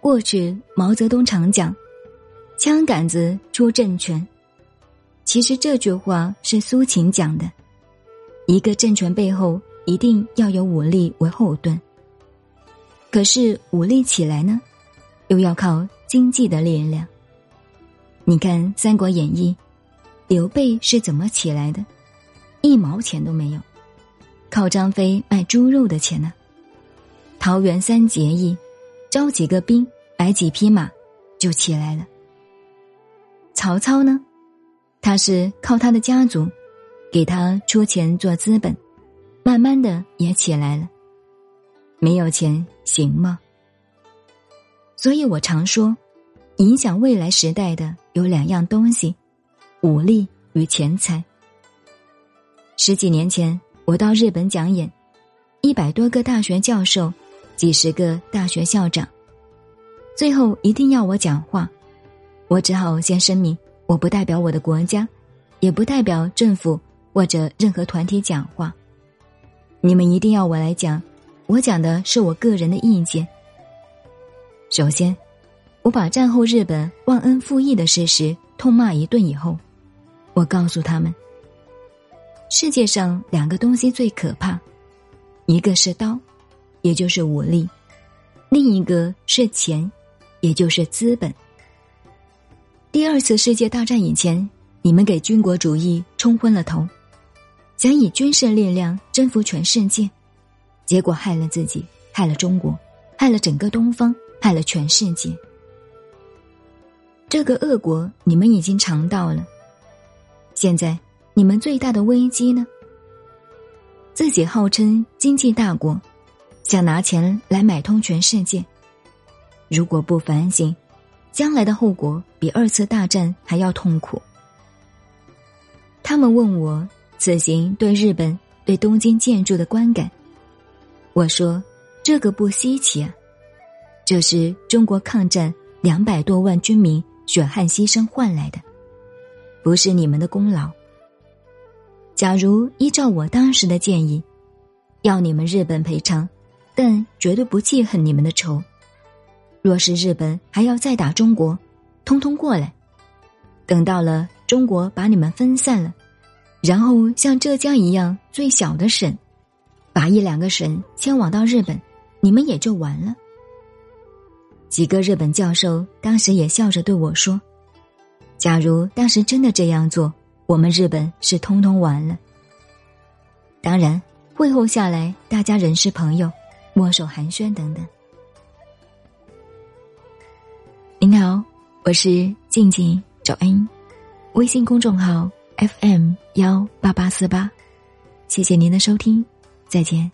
过去毛泽东常讲：“枪杆子出政权。”其实这句话是苏秦讲的。一个政权背后一定要有武力为后盾。可是武力起来呢，又要靠经济的力量。你看《三国演义》，刘备是怎么起来的？一毛钱都没有，靠张飞卖猪肉的钱呢。桃园三结义，招几个兵，摆几匹马，就起来了。曹操呢，他是靠他的家族。给他出钱做资本，慢慢的也起来了。没有钱行吗？所以我常说，影响未来时代的有两样东西：武力与钱财。十几年前，我到日本讲演，一百多个大学教授，几十个大学校长，最后一定要我讲话，我只好先声明，我不代表我的国家，也不代表政府。或者任何团体讲话，你们一定要我来讲，我讲的是我个人的意见。首先，我把战后日本忘恩负义的事实痛骂一顿以后，我告诉他们：世界上两个东西最可怕，一个是刀，也就是武力；另一个是钱，也就是资本。第二次世界大战以前，你们给军国主义冲昏了头。想以军事力量征服全世界，结果害了自己，害了中国，害了整个东方，害了全世界。这个恶果你们已经尝到了。现在你们最大的危机呢？自己号称经济大国，想拿钱来买通全世界。如果不反省，将来的后果比二次大战还要痛苦。他们问我。此行对日本、对东京建筑的观感，我说这个不稀奇啊，这是中国抗战两百多万军民血汗牺牲换来的，不是你们的功劳。假如依照我当时的建议，要你们日本赔偿，但绝对不记恨你们的仇。若是日本还要再打中国，通通过来，等到了中国把你们分散了。然后像浙江一样最小的省，把一两个省迁往到日本，你们也就完了。几个日本教授当时也笑着对我说：“假如当时真的这样做，我们日本是通通完了。”当然，会后下来，大家仍是朋友，握手寒暄等等。你好，我是静静找恩，微信公众号。FM 幺八八四八，谢谢您的收听，再见。